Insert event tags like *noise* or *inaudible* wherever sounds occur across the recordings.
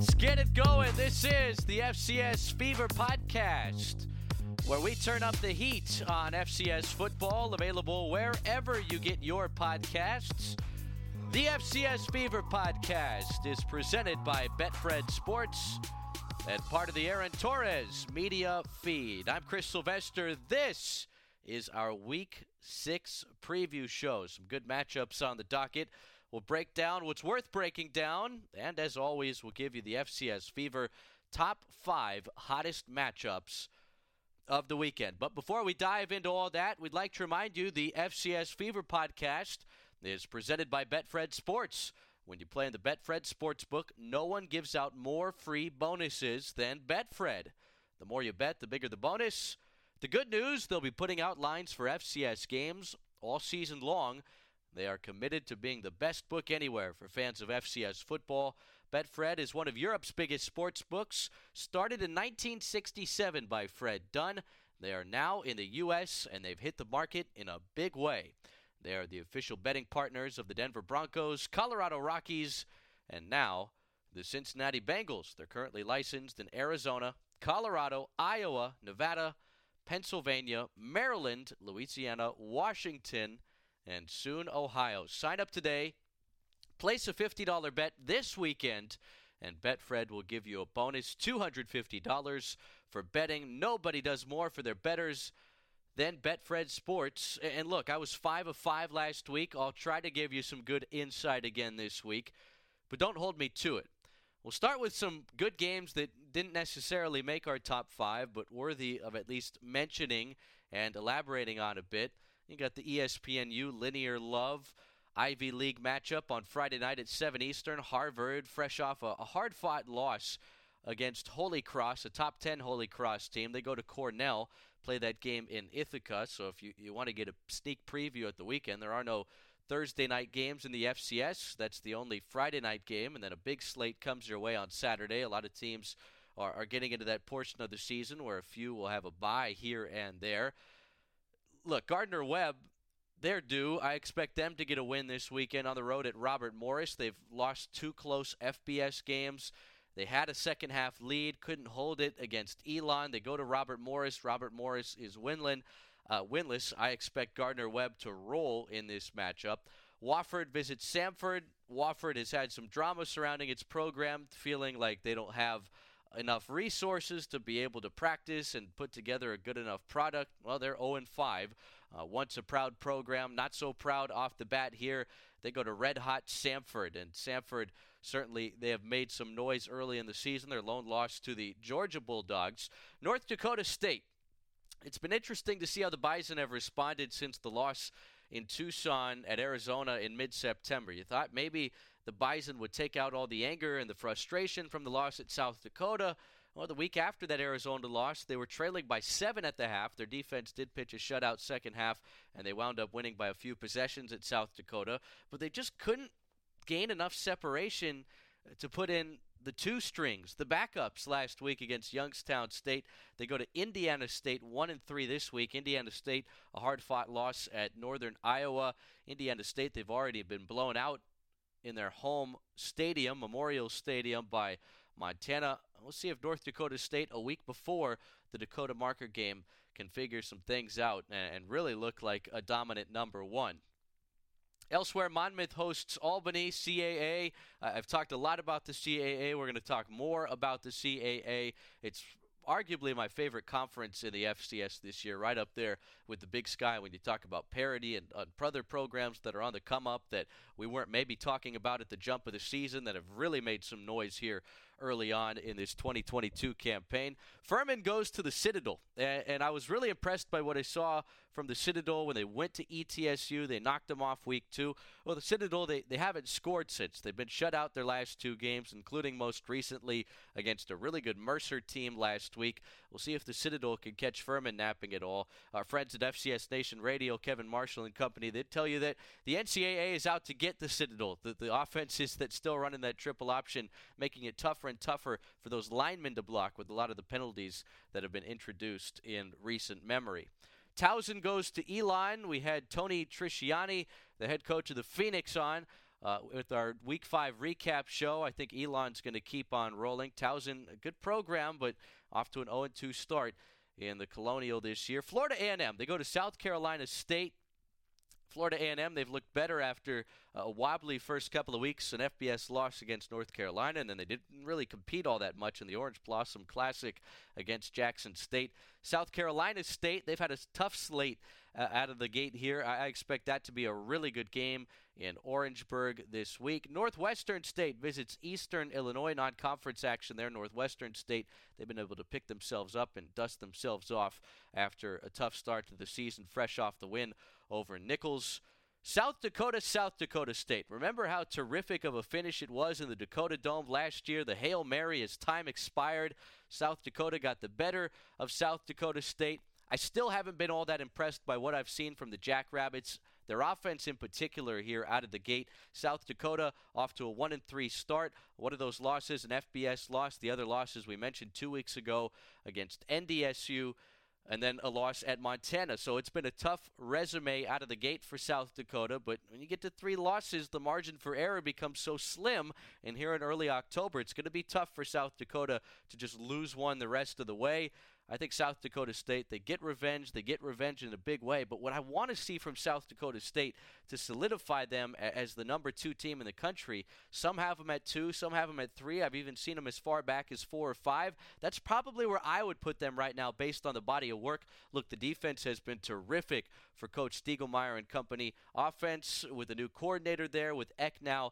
Let's get it going. This is the FCS Fever Podcast, where we turn up the heat on FCS football, available wherever you get your podcasts. The FCS Fever Podcast is presented by Betfred Sports and part of the Aaron Torres media feed. I'm Chris Sylvester. This is our Week 6 preview show. Some good matchups on the docket. We'll break down what's worth breaking down, and as always, we'll give you the FCS Fever top five hottest matchups of the weekend. But before we dive into all that, we'd like to remind you the FCS Fever podcast is presented by Betfred Sports. When you play in the Betfred Sportsbook, no one gives out more free bonuses than Betfred. The more you bet, the bigger the bonus. The good news, they'll be putting out lines for FCS games all season long. They are committed to being the best book anywhere for fans of FCS football. Betfred is one of Europe's biggest sports books, started in 1967 by Fred Done. They are now in the U.S., and they've hit the market in a big way. They are the official betting partners of the Denver Broncos, Colorado Rockies, and now the Cincinnati Bengals. They're currently licensed in Arizona, Colorado, Iowa, Nevada, Pennsylvania, Maryland, Louisiana, Washington, and soon Ohio. Sign up today. Place a $50 bet this weekend, and Betfred will give you a bonus $250 for betting. Nobody does more for their betters than Betfred Sports. And look, I was 5 of 5 last week. I'll try to give you some good insight again this week, but don't hold me to it. We'll start with some good games that didn't necessarily make our top 5, but worthy of at least mentioning and elaborating on a bit. You got the ESPNU Linear Love Ivy League matchup on Friday night at 7 Eastern. Harvard, fresh off a, a hard fought loss against Holy Cross, a top 10 Holy Cross team. They go to Cornell, play that game in Ithaca. So if you, you want to get a sneak preview at the weekend, there are no Thursday night games in the FCS. That's the only Friday night game. And then a big slate comes your way on Saturday. A lot of teams are, are getting into that portion of the season where a few will have a bye here and there look, Gardner Webb, they're due. I expect them to get a win this weekend on the road at Robert Morris. They've lost two close FBS games. They had a second half lead, couldn't hold it against Elon. They go to Robert Morris. Robert Morris is winless. Uh, winless. I expect Gardner Webb to roll in this matchup. Wofford visits Samford. Wofford has had some drama surrounding its program, feeling like they don't have enough resources to be able to practice and put together a good enough product. Well, they're 0 5. Uh, once a proud program, not so proud off the bat here. They go to red hot Samford, and Samford certainly they have made some noise early in the season. Their lone loss to the Georgia Bulldogs, North Dakota State. It's been interesting to see how the Bison have responded since the loss in Tucson at Arizona in mid-September. You thought maybe the Bison would take out all the anger and the frustration from the loss at South Dakota. Well, the week after that Arizona loss, they were trailing by seven at the half. Their defense did pitch a shutout second half, and they wound up winning by a few possessions at South Dakota. But they just couldn't gain enough separation uh, to put in the two strings, the backups last week against Youngstown State. They go to Indiana State, one and three this week. Indiana State, a hard-fought loss at Northern Iowa. Indiana State, they've already been blown out in their home stadium, Memorial Stadium, by Montana. We'll see if North Dakota State, a week before the Dakota Marker game, can figure some things out and really look like a dominant number one. Elsewhere, Monmouth hosts Albany CAA. I've talked a lot about the CAA. We're going to talk more about the CAA. It's arguably my favorite conference in the FCS this year, right up there with the Big Sky when you talk about parity and, and other programs that are on the come up that we weren't maybe talking about at the jump of the season that have really made some noise here early on in this 2022 campaign. Furman goes to the Citadel, and, and, I was really impressed by what I saw from the Citadel when they went to ETSU. They knocked them off week two. Well, the Citadel, they, they haven't scored since. They've been shut out their last two games, including most recently against a really good Mercer team last week. We'll see if the Citadel can catch Furman napping at all. Our friends at FCS Nation Radio, Kevin Marshall and company, they tell you that the NCAA is out to get the Citadel. The, the offenses that still running that triple option, making it tougher and tougher for those linemen to block with a lot of the penalties that have been introduced in recent memory. Towson goes to Elon. We had Tony Trisciani, the head coach of the Phoenix, on. Uh, with our Week Five recap show, I think Elon's going to keep on rolling. Towson, a good program, but off to an 0-2 start in the Colonial this year. Florida A&M, they go to South Carolina State. Florida A&M, they've looked better after a wobbly first couple of weeks, an FBS loss against North Carolina, and then they didn't really compete all that much in the Orange Blossom Classic against Jackson State. South Carolina State, they've had a tough slate uh, out of the gate here. I, I expect that to be a really good game in Orangeburg this week. Northwestern State visits Eastern Illinois, non conference action there. Northwestern State, they've been able to pick themselves up and dust themselves off after a tough start to the season, fresh off the win over Nicholls. South Dakota, South Dakota State. Remember how terrific of a finish it was in the Dakota Dome last year? The Hail Mary as time expired. South Dakota got the better of South Dakota State. I still haven't been all that impressed by what I've seen from the Jackrabbits. Their offense in particular here out of the gate. South Dakota off to a 1 and 3 start. One of those losses, an FBS loss. The other losses we mentioned two weeks ago against NDSU and then a loss at Montana. So it's been a tough resume out of the gate for South Dakota, but when you get to three losses, the margin for error becomes so slim. And here in early October, it's going to be tough for South Dakota to just lose one the rest of the way. I think South Dakota State, they get revenge. They get revenge in a big way. But what I want to see from South Dakota State to solidify them as the number two team in the country, some have them at two, some have them at three. I've even seen them as far back as four or five. That's probably where I would put them right now based on the body of work. Look, the defense has been terrific for Coach Stiegelmeier and company. Offense with a new coordinator there, with Eck now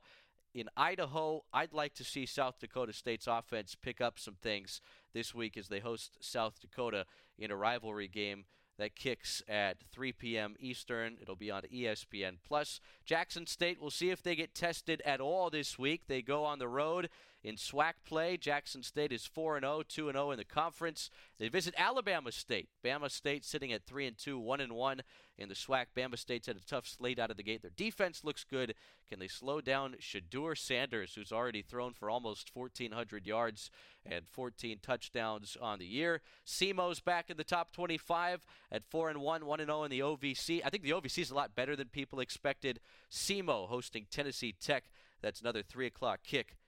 in Idaho. I'd like to see South Dakota State's offense pick up some things this week as they host South Dakota in a rivalry game that kicks at 3 p.m. Eastern. It'll be on ESPN Plus. Jackson State, we'll see if they get tested at all this week. They go on the road in SWAC play. Jackson State is 4 0, 2 0 in the conference. They visit Alabama State. Bama State sitting at 3 and 2, 1 and 1 in the SWAC. Bama State's had a tough slate out of the gate. Their defense looks good. Can they slow down Shedeur Sanders, who's already thrown for almost 1,400 yards and 14 touchdowns on the year? SEMO's back in the top 25 at 4 and 1, 1 and 0 in the OVC. I think the OVC is a lot better than people expected. SEMO hosting Tennessee Tech. That's another 3 o'clock kick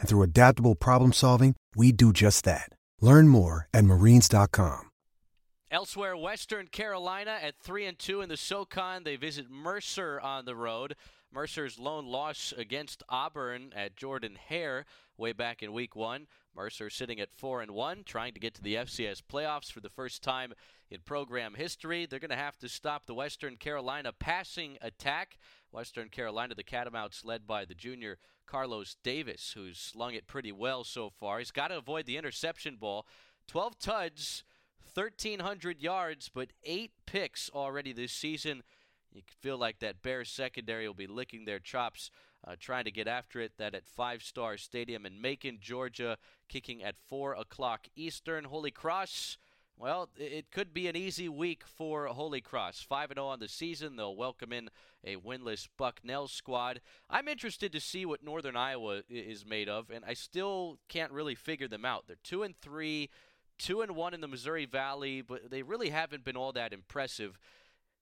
and through adaptable problem solving, we do just that. Learn more at marines.com. Elsewhere, Western Carolina at 3 and 2 in the SoCon. They visit Mercer on the road. Mercer's lone loss against Auburn at Jordan Hare way back in week one. Mercer sitting at 4 and 1, trying to get to the FCS playoffs for the first time in program history. They're going to have to stop the Western Carolina passing attack. Western Carolina, the Catamounts led by the junior Carlos Davis, who's slung it pretty well so far. He's got to avoid the interception ball. 12 tuds, 1,300 yards, but eight picks already this season. You feel like that Bears secondary will be licking their chops, uh, trying to get after it. That at Five Star Stadium in Macon, Georgia, kicking at 4 o'clock Eastern. Holy Cross, well, it could be an easy week for Holy Cross. 5 0 on the season. They'll welcome in a winless Bucknell squad. I'm interested to see what Northern Iowa is made of, and I still can't really figure them out. They're 2 and 3, 2 and 1 in the Missouri Valley, but they really haven't been all that impressive.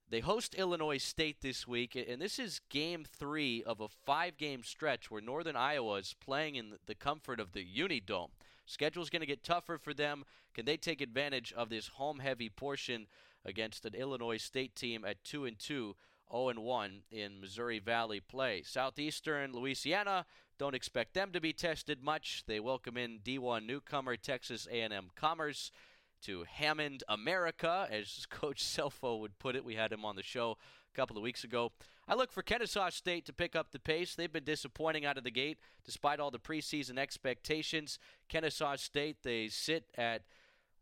They host Illinois State this week, and this is game three of a five game stretch where Northern Iowa is playing in the comfort of the Unidome. Schedule's going to get tougher for them. Can they take advantage of this home heavy portion against an Illinois State team at 2 and 2? 0 and 1 in Missouri Valley play. Southeastern Louisiana don't expect them to be tested much. They welcome in D1 newcomer Texas A&M Commerce to Hammond, America, as *laughs* Coach Scelfo would put it. We had him on the show a couple of weeks ago. I look for Kennesaw State to pick up the pace. They've been disappointing out of the gate despite all the preseason expectations. Kennesaw State, they sit at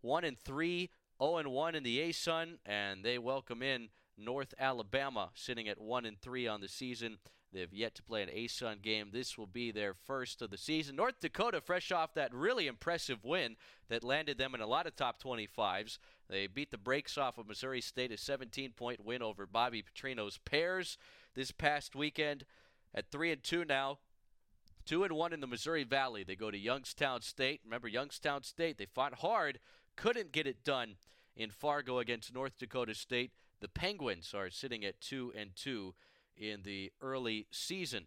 1 and 3, 0 and 1 in the ASUN, and they welcome in North Alabama, sitting at 1 and 3 on the season. They've yet to play an ASUN game. This will be their first of the season. North Dakota, fresh off that really impressive win that landed them in a lot of top 25s. They beat the brakes off of Missouri State, a 17 point win over Bobby Petrino's Bears this past weekend. At 3 and 2 now, Two and one in the Missouri Valley. They go to Youngstown State. Remember Youngstown State? They fought hard, couldn't get it done in Fargo against North Dakota State. The Penguins are sitting at two and two in the early season.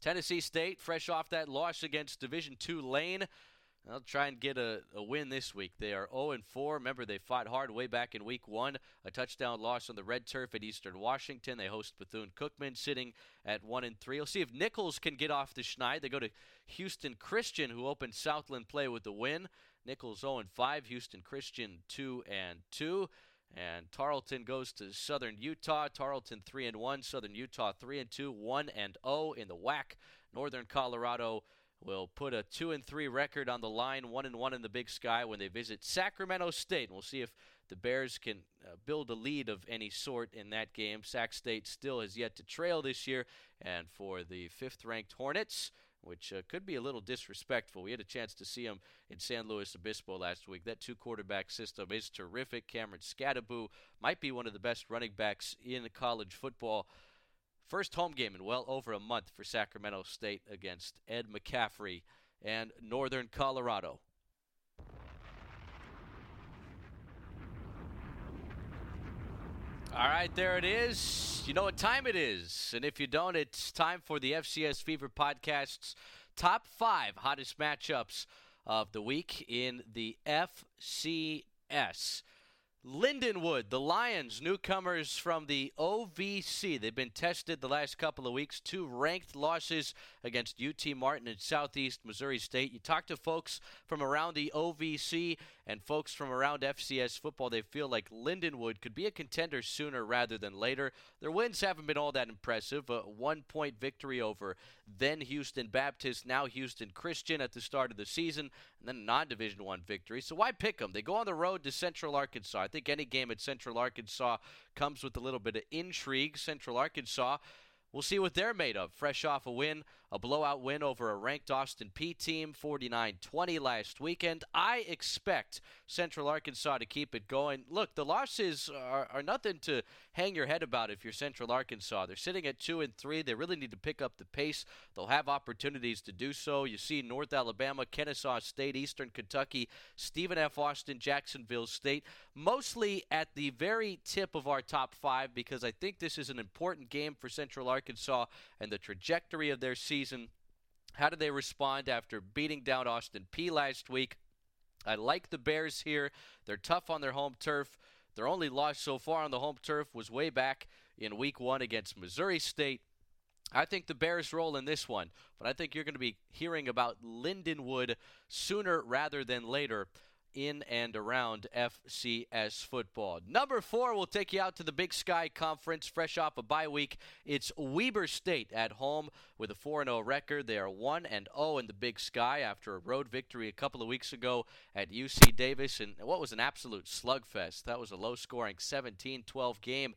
Tennessee State, fresh off that loss against Division Two Lane, They'll try and get a, a win this week. They are 0 4. Remember, they fought hard way back in week one. A touchdown loss on the red turf at Eastern Washington. They host Bethune Cookman, sitting at 1 and 3. We'll see if Nicholls can get off the schneid. They go to Houston Christian, who opened Southland play with the win. Nicholls 0 5. Houston Christian 2 and 2. And Tarleton goes to Southern Utah. Tarleton 3 and 1. Southern Utah 3 and 2. 1 and 0 in the WAC. Northern Colorado will put a 2 and 3 record on the line, 1 and 1 in the Big Sky when they visit Sacramento State. And we'll see if the Bears can uh, build a lead of any sort in that game. Sac State still has yet to trail this year. And for the fifth ranked Hornets, which uh, could be a little disrespectful. We had a chance to see him in San Luis Obispo last week. That two quarterback system is terrific. Cameron Skattebo might be one of the best running backs in college football. First home game in well over a month for Sacramento State against Ed McCaffrey and Northern Colorado. All right, there it is. You know what time it is. And if you don't, it's time for the FCS Fever Podcast's top five hottest matchups of the week in the FCS. Lindenwood, the Lions, newcomers from the OVC. They've been tested the last couple of weeks. Two ranked losses against UT Martin and Southeast Missouri State. You talk to folks from around the OVC and folks from around FCS football, they feel like Lindenwood could be a contender sooner rather than later. Their wins haven't been all that impressive. A one point victory over then Houston Baptist, now Houston Christian at the start of the season, and then a non Division One victory. So why pick them? They go on the road to Central Arkansas. I think any game at Central Arkansas comes with a little bit of intrigue. Central Arkansas We'll see what they're made of. Fresh off a win, a blowout win over a ranked Austin Peay team, 49 20 last weekend. I expect Central Arkansas to keep it going. Look, the losses are, are nothing to hang your head about if you're Central Arkansas. They're sitting at 2 and 3. They really need to pick up the pace. They'll have opportunities to do so. You see North Alabama, Kennesaw State, Eastern Kentucky, Stephen F. Austin, Jacksonville State, mostly at the very tip of our top five because I think this is an important game for Central. Arkansas and the trajectory of their season. How did they respond after beating down Austin Peay last week? I like the Bears here. They're tough on their home turf. Their only loss so far on the home turf was way back in week one against Missouri State. I think the Bears roll in this one, but I think you're going to be hearing about Lindenwood sooner rather than later in and around FCS football. Number four we'll take you out to the Big Sky Conference, fresh off a bye week. It's Weber State at home with a 4 0 record. They are 1 and 0 in the Big Sky after a road victory a couple of weeks ago at UC Davis, and what was an absolute slugfest. That was a low scoring 17 12 game.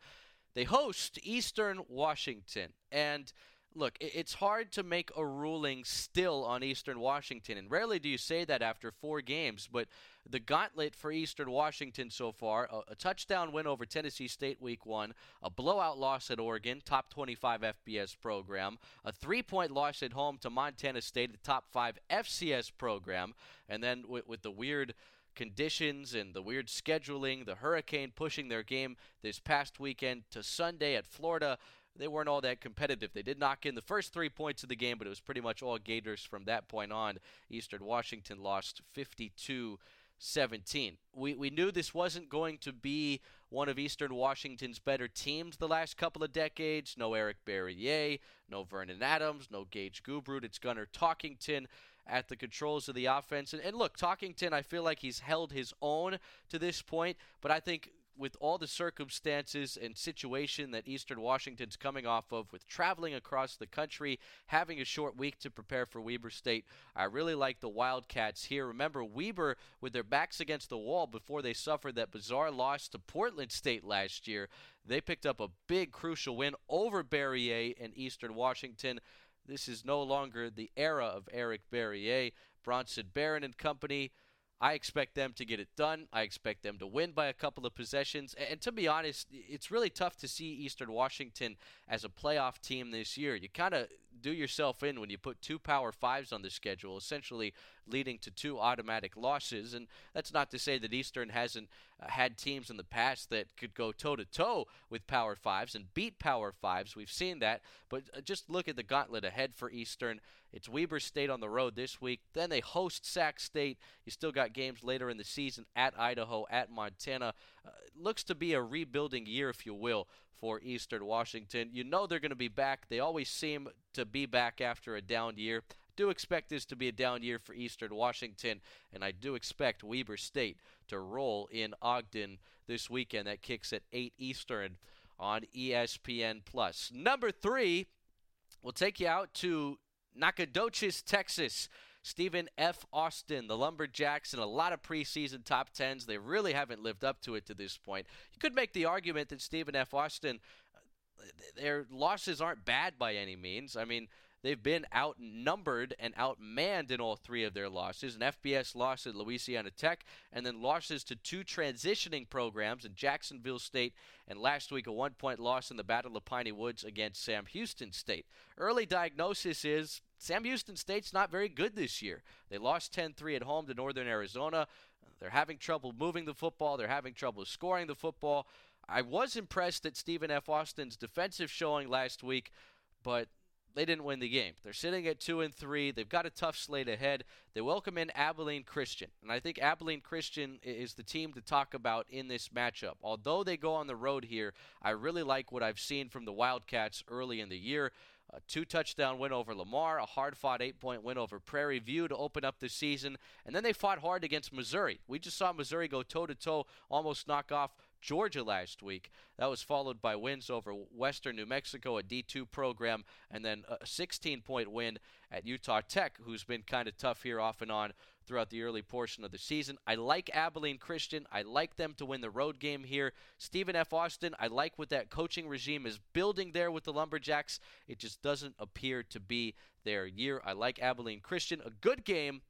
They host Eastern Washington, and look, it's hard to make a ruling still on Eastern Washington, and rarely do you say that after four games. But the gauntlet for Eastern Washington so far a, a touchdown win over Tennessee State week one, a blowout loss at Oregon, top 25 FBS program, a three point loss at home to Montana State, the top five FCS program, and then with, with the weird conditions and the weird scheduling, the hurricane pushing their game this past weekend to Sunday at Florida they weren't all that competitive. They did knock in the first three points of the game, but it was pretty much all Gators from that point on. Eastern Washington lost 52 17. We, we knew this wasn't going to be one of Eastern Washington's better teams the last couple of decades. No Eric Barriere, no Vernon Adams, no Gage Gubrud. It's Gunner Talkington at the controls of the offense. And, and look, Talkington, I feel like he's held his own to this point, but I think with all the circumstances and situation that Eastern Washington's coming off of, with traveling across the country, having a short week to prepare for Weber State, I really like the Wildcats here. Remember, Weber, with their backs against the wall before they suffered that bizarre loss to Portland State last year, they picked up a big, crucial win over Barriere and Eastern Washington. This is no longer the era of Eric Barriere. Bronson Barron and company I expect them to get it done. I expect them to win by a couple of possessions. And to be honest, it's really tough to see Eastern Washington as a playoff team this year. You kind of do yourself in when you put two Power Fives on the schedule, essentially leading to two automatic losses. And that's not to say that Eastern hasn't uh, had teams in the past that could go toe to toe with Power Fives and beat Power Fives. We've seen that. But uh, just look at the gauntlet ahead for Eastern. It's Weber State on the road this week. Then they host Sac State. You still got games later in the season at Idaho, at Montana. Uh, looks to be a rebuilding year, if you will, for Eastern Washington. You know they're going to be back. They always seem to be back after a down year. Do expect this to be a down year for Eastern Washington, and I do expect Weber State to roll in Ogden this weekend. That kicks at 8 Eastern on ESPN Plus. Number three, we'll take you out to Nacogdoches, Texas. Stephen F. Austin, the Lumberjacks, in a lot of preseason top tens. They really haven't lived up to it to this point. You could make the argument that Stephen F. Austin, uh, their losses aren't bad by any means. I mean, They've been outnumbered and outmanned in all three of their losses an FBS loss at Louisiana Tech, and then losses to two transitioning programs in Jacksonville State, and last week a one point loss in the Battle of Piney Woods against Sam Houston State. Early diagnosis is Sam Houston State's not very good this year. They lost 10 3 at home to Northern Arizona. They're having trouble moving the football, they're having trouble scoring the football. I was impressed at Stephen F. Austin's defensive showing last week, but they didn't win the game. They're sitting at two and three. They've got a tough slate ahead. They welcome in Abilene Christian, and I think Abilene Christian is the team to talk about in this matchup. Although they go on the road here, I really like what I've seen from the Wildcats early in the year. A two touchdown win over Lamar, a hard fought eight point win over Prairie View to open up the season, and then they fought hard against Missouri. We just saw Missouri go toe to toe, almost knock off Georgia last week. That was followed by wins over Western New Mexico, a D2 program, and then a 16 point win at Utah Tech, who's been kind of tough here off and on throughout the early portion of the season. I like Abilene Christian. I like them to win the road game here. Stephen F. Austin, I like what that coaching regime is building there with the Lumberjacks. It just doesn't appear to be their year. I like Abilene Christian. A good game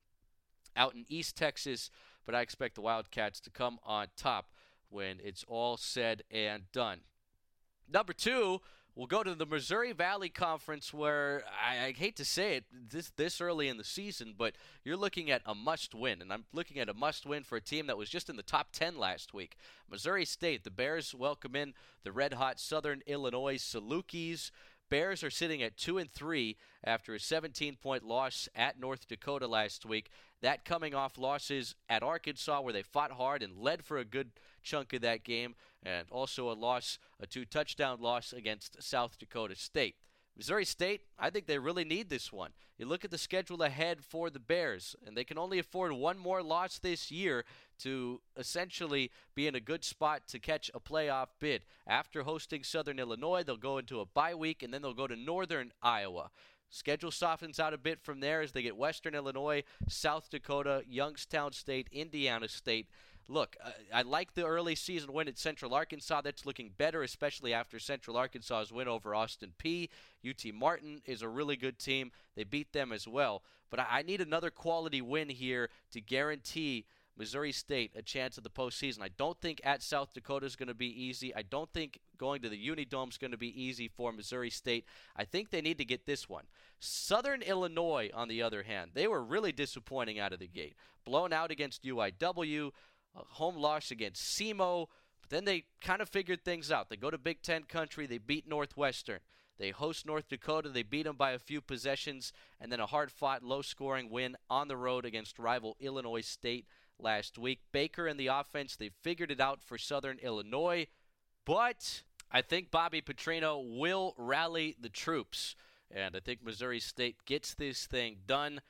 out in East Texas, but I expect the Wildcats to come on top when it's all said and done. Number two, we'll go to the Missouri Valley Conference, where I, I, hate to say it this this early in the season, but you're looking at a must win, and I'm looking at a must win for a team that was just in the top 10 last week. Missouri State, the Bears welcome in the red hot Southern Illinois Salukis. Bears are sitting at 2 and 3 after a 17 point loss at North Dakota last week. That coming off losses at Arkansas, where they fought hard and led for a good chunk of that game, and also a loss, a two touchdown loss against South Dakota State. Missouri State, I think they really need this one. You look at the schedule ahead for the Bears, and they can only afford one more loss this year to essentially be in a good spot to catch a playoff bid. After hosting Southern Illinois, they'll go into a bye week, and then they'll go to Northern Iowa. Schedule softens out a bit from there as they get Western Illinois, South Dakota, Youngstown State, Indiana State look, I, I, like the early season win at Central Arkansas. That's looking better, especially after Central Arkansas's win over Austin Peay. UT Martin is a really good team. They beat them as well. But I, I need another quality win here to guarantee Missouri State a chance at the postseason. I don't think at South Dakota is going to be easy. I don't think going to the Unidome is going to be easy for Missouri State. I think they need to get this one. Southern Illinois, on the other hand, they were really disappointing out of the gate. Blown out against UIW, a home loss against SEMO. But then they kind of figured things out. They go to Big Ten country, they beat Northwestern. They host North Dakota. They beat them by a few possessions, and then a hard fought, low scoring win on the road against rival Illinois State last week. Baker and the offense, they figured it out for Southern Illinois, but I think Bobby Petrino will rally the troops, and I think Missouri State gets this thing done.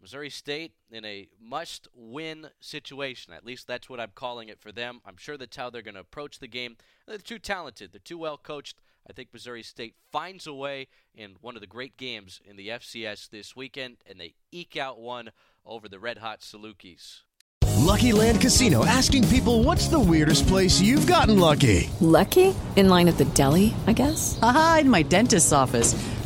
Missouri State in a must win situation. At least that's what I'm calling it for them. I'm sure that's how they're going to approach the game. They're too talented, they're too well coached. I think Missouri State finds a way in one of the great games in the FCS this weekend, and they eke out one over the Red Hot Salukis. Lucky Land Casino asking people what's the weirdest place you've gotten lucky? Lucky? In line at the deli, I guess? Aha, in my dentist's office.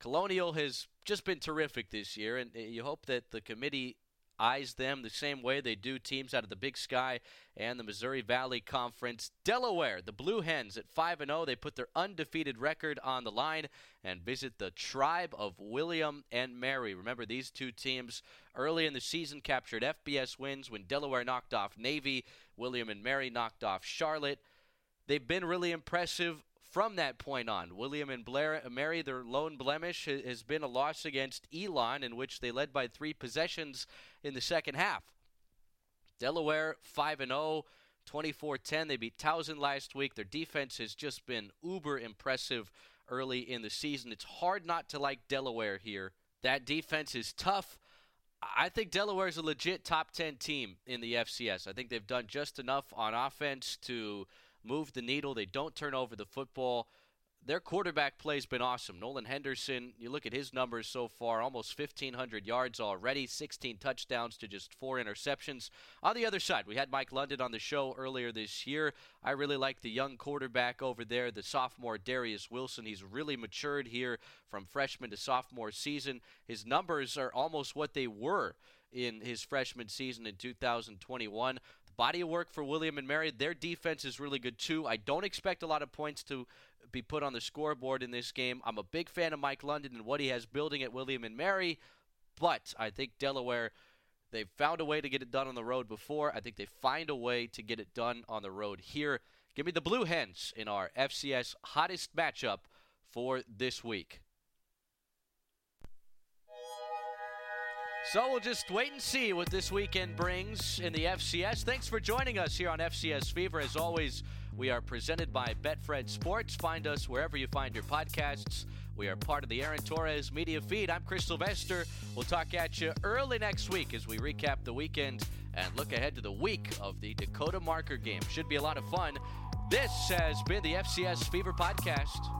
Colonial has just been terrific this year, and you hope that the committee eyes them the same way they do teams out of the Big Sky and the Missouri Valley Conference. Delaware, the Blue Hens at 5 0, they put their undefeated record on the line and visit the tribe of William and Mary. Remember, these two teams early in the season captured FBS wins when Delaware knocked off Navy, William and Mary knocked off Charlotte. They've been really impressive from that point on. William and Blair Mary, their lone blemish has been a loss against Elon, in which they led by three possessions in the second half. Delaware 5 0, 24 10. They beat Towson last week. Their defense has just been uber impressive early in the season. It's hard not to like Delaware here. That defense is tough. I think Delaware is a legit top 10 team in the FCS. I think they've done just enough on offense to move the needle. They don't turn over the football. Their quarterback play's been awesome. Nolan Henderson, you look at his numbers so far, almost 1,500 yards already, 16 touchdowns to just four interceptions. On the other side, we had Mike London on the show earlier this year. I really like the young quarterback over there, the sophomore Darius Wilson. He's really matured here from freshman to sophomore season. His numbers are almost what they were in his freshman season in 2021. Body of work for William and Mary. Their defense is really good too. I don't expect a lot of points to be put on the scoreboard in this game. I'm a big fan of Mike London and what he has building at William and Mary, but I think Delaware they've found a way to get it done on the road before. I think they find a way to get it done on the road here. Give me the Blue Hens in our FCS hottest matchup for this week. So we'll just wait and see what this weekend brings in the FCS. Thanks for joining us here on FCS Fever. As always, we are presented by Betfred Sports. Find us wherever you find your podcasts. We are part of the Aaron Torres media feed. I'm Chris Sylvester. We'll talk at you early next week as we recap the weekend and look ahead to the week of the Dakota Marker game. Should be a lot of fun. This has been the FCS Fever Podcast.